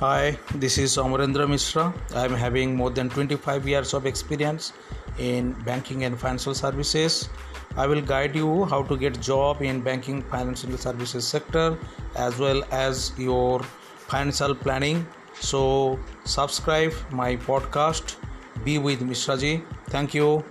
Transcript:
Hi, this is Amarendra Mishra. I am having more than 25 years of experience in banking and financial services. I will guide you how to get job in banking financial services sector as well as your financial planning. So subscribe my podcast. Be with Mishraji. Thank you.